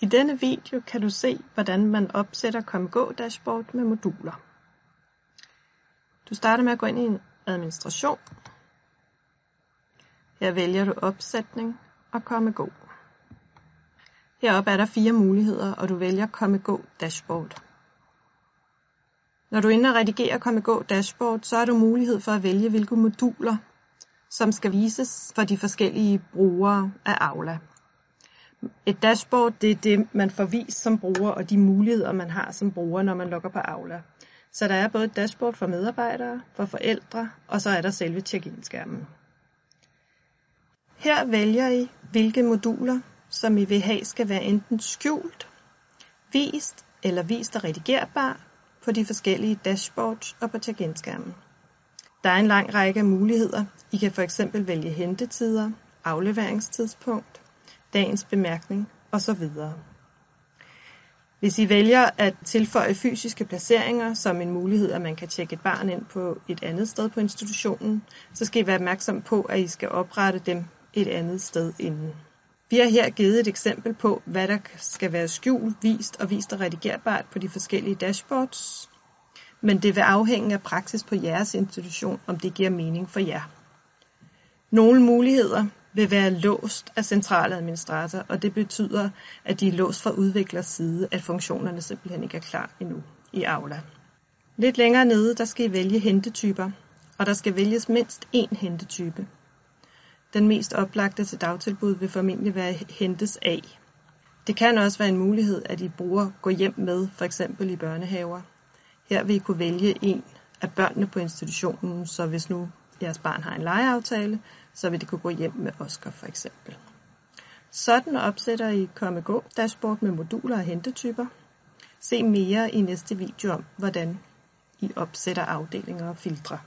I denne video kan du se, hvordan man opsætter ComGo Dashboard med moduler. Du starter med at gå ind i en administration. Her vælger du opsætning og ComGo. Heroppe er der fire muligheder, og du vælger ComGo Dashboard. Når du er inde og redigerer ComGo Dashboard, så har du mulighed for at vælge, hvilke moduler, som skal vises for de forskellige brugere af Aula. Et dashboard, det er det, man får vist som bruger, og de muligheder, man har som bruger, når man logger på Aula. Så der er både et dashboard for medarbejdere, for forældre, og så er der selve check-in-skærmen. Her vælger I, hvilke moduler, som I vil have, skal være enten skjult, vist eller vist og redigerbar på de forskellige dashboards og på check-in-skærmen. Der er en lang række af muligheder. I kan for eksempel vælge hentetider, afleveringstidspunkt, dagens bemærkning osv. Hvis I vælger at tilføje fysiske placeringer som en mulighed, at man kan tjekke et barn ind på et andet sted på institutionen, så skal I være opmærksom på, at I skal oprette dem et andet sted inden. Vi har her givet et eksempel på, hvad der skal være skjult, vist og vist og redigerbart på de forskellige dashboards, men det vil afhænge af praksis på jeres institution, om det giver mening for jer. Nogle muligheder vil være låst af centraladministrator, og det betyder, at de er låst fra udviklers side, at funktionerne simpelthen ikke er klar endnu i Aula. Lidt længere nede, der skal I vælge hentetyper, og der skal vælges mindst én hentetype. Den mest oplagte til dagtilbud vil formentlig være hentes A. Det kan også være en mulighed, at I bruger gå hjem med, for eksempel i børnehaver. Her vil I kunne vælge en af børnene på institutionen, så hvis nu jeres barn har en legeaftale, så vil det kunne gå hjem med Oscar for eksempel. Sådan opsætter I komme gå dashboard med moduler og hentetyper. Se mere i næste video om, hvordan I opsætter afdelinger og filtre.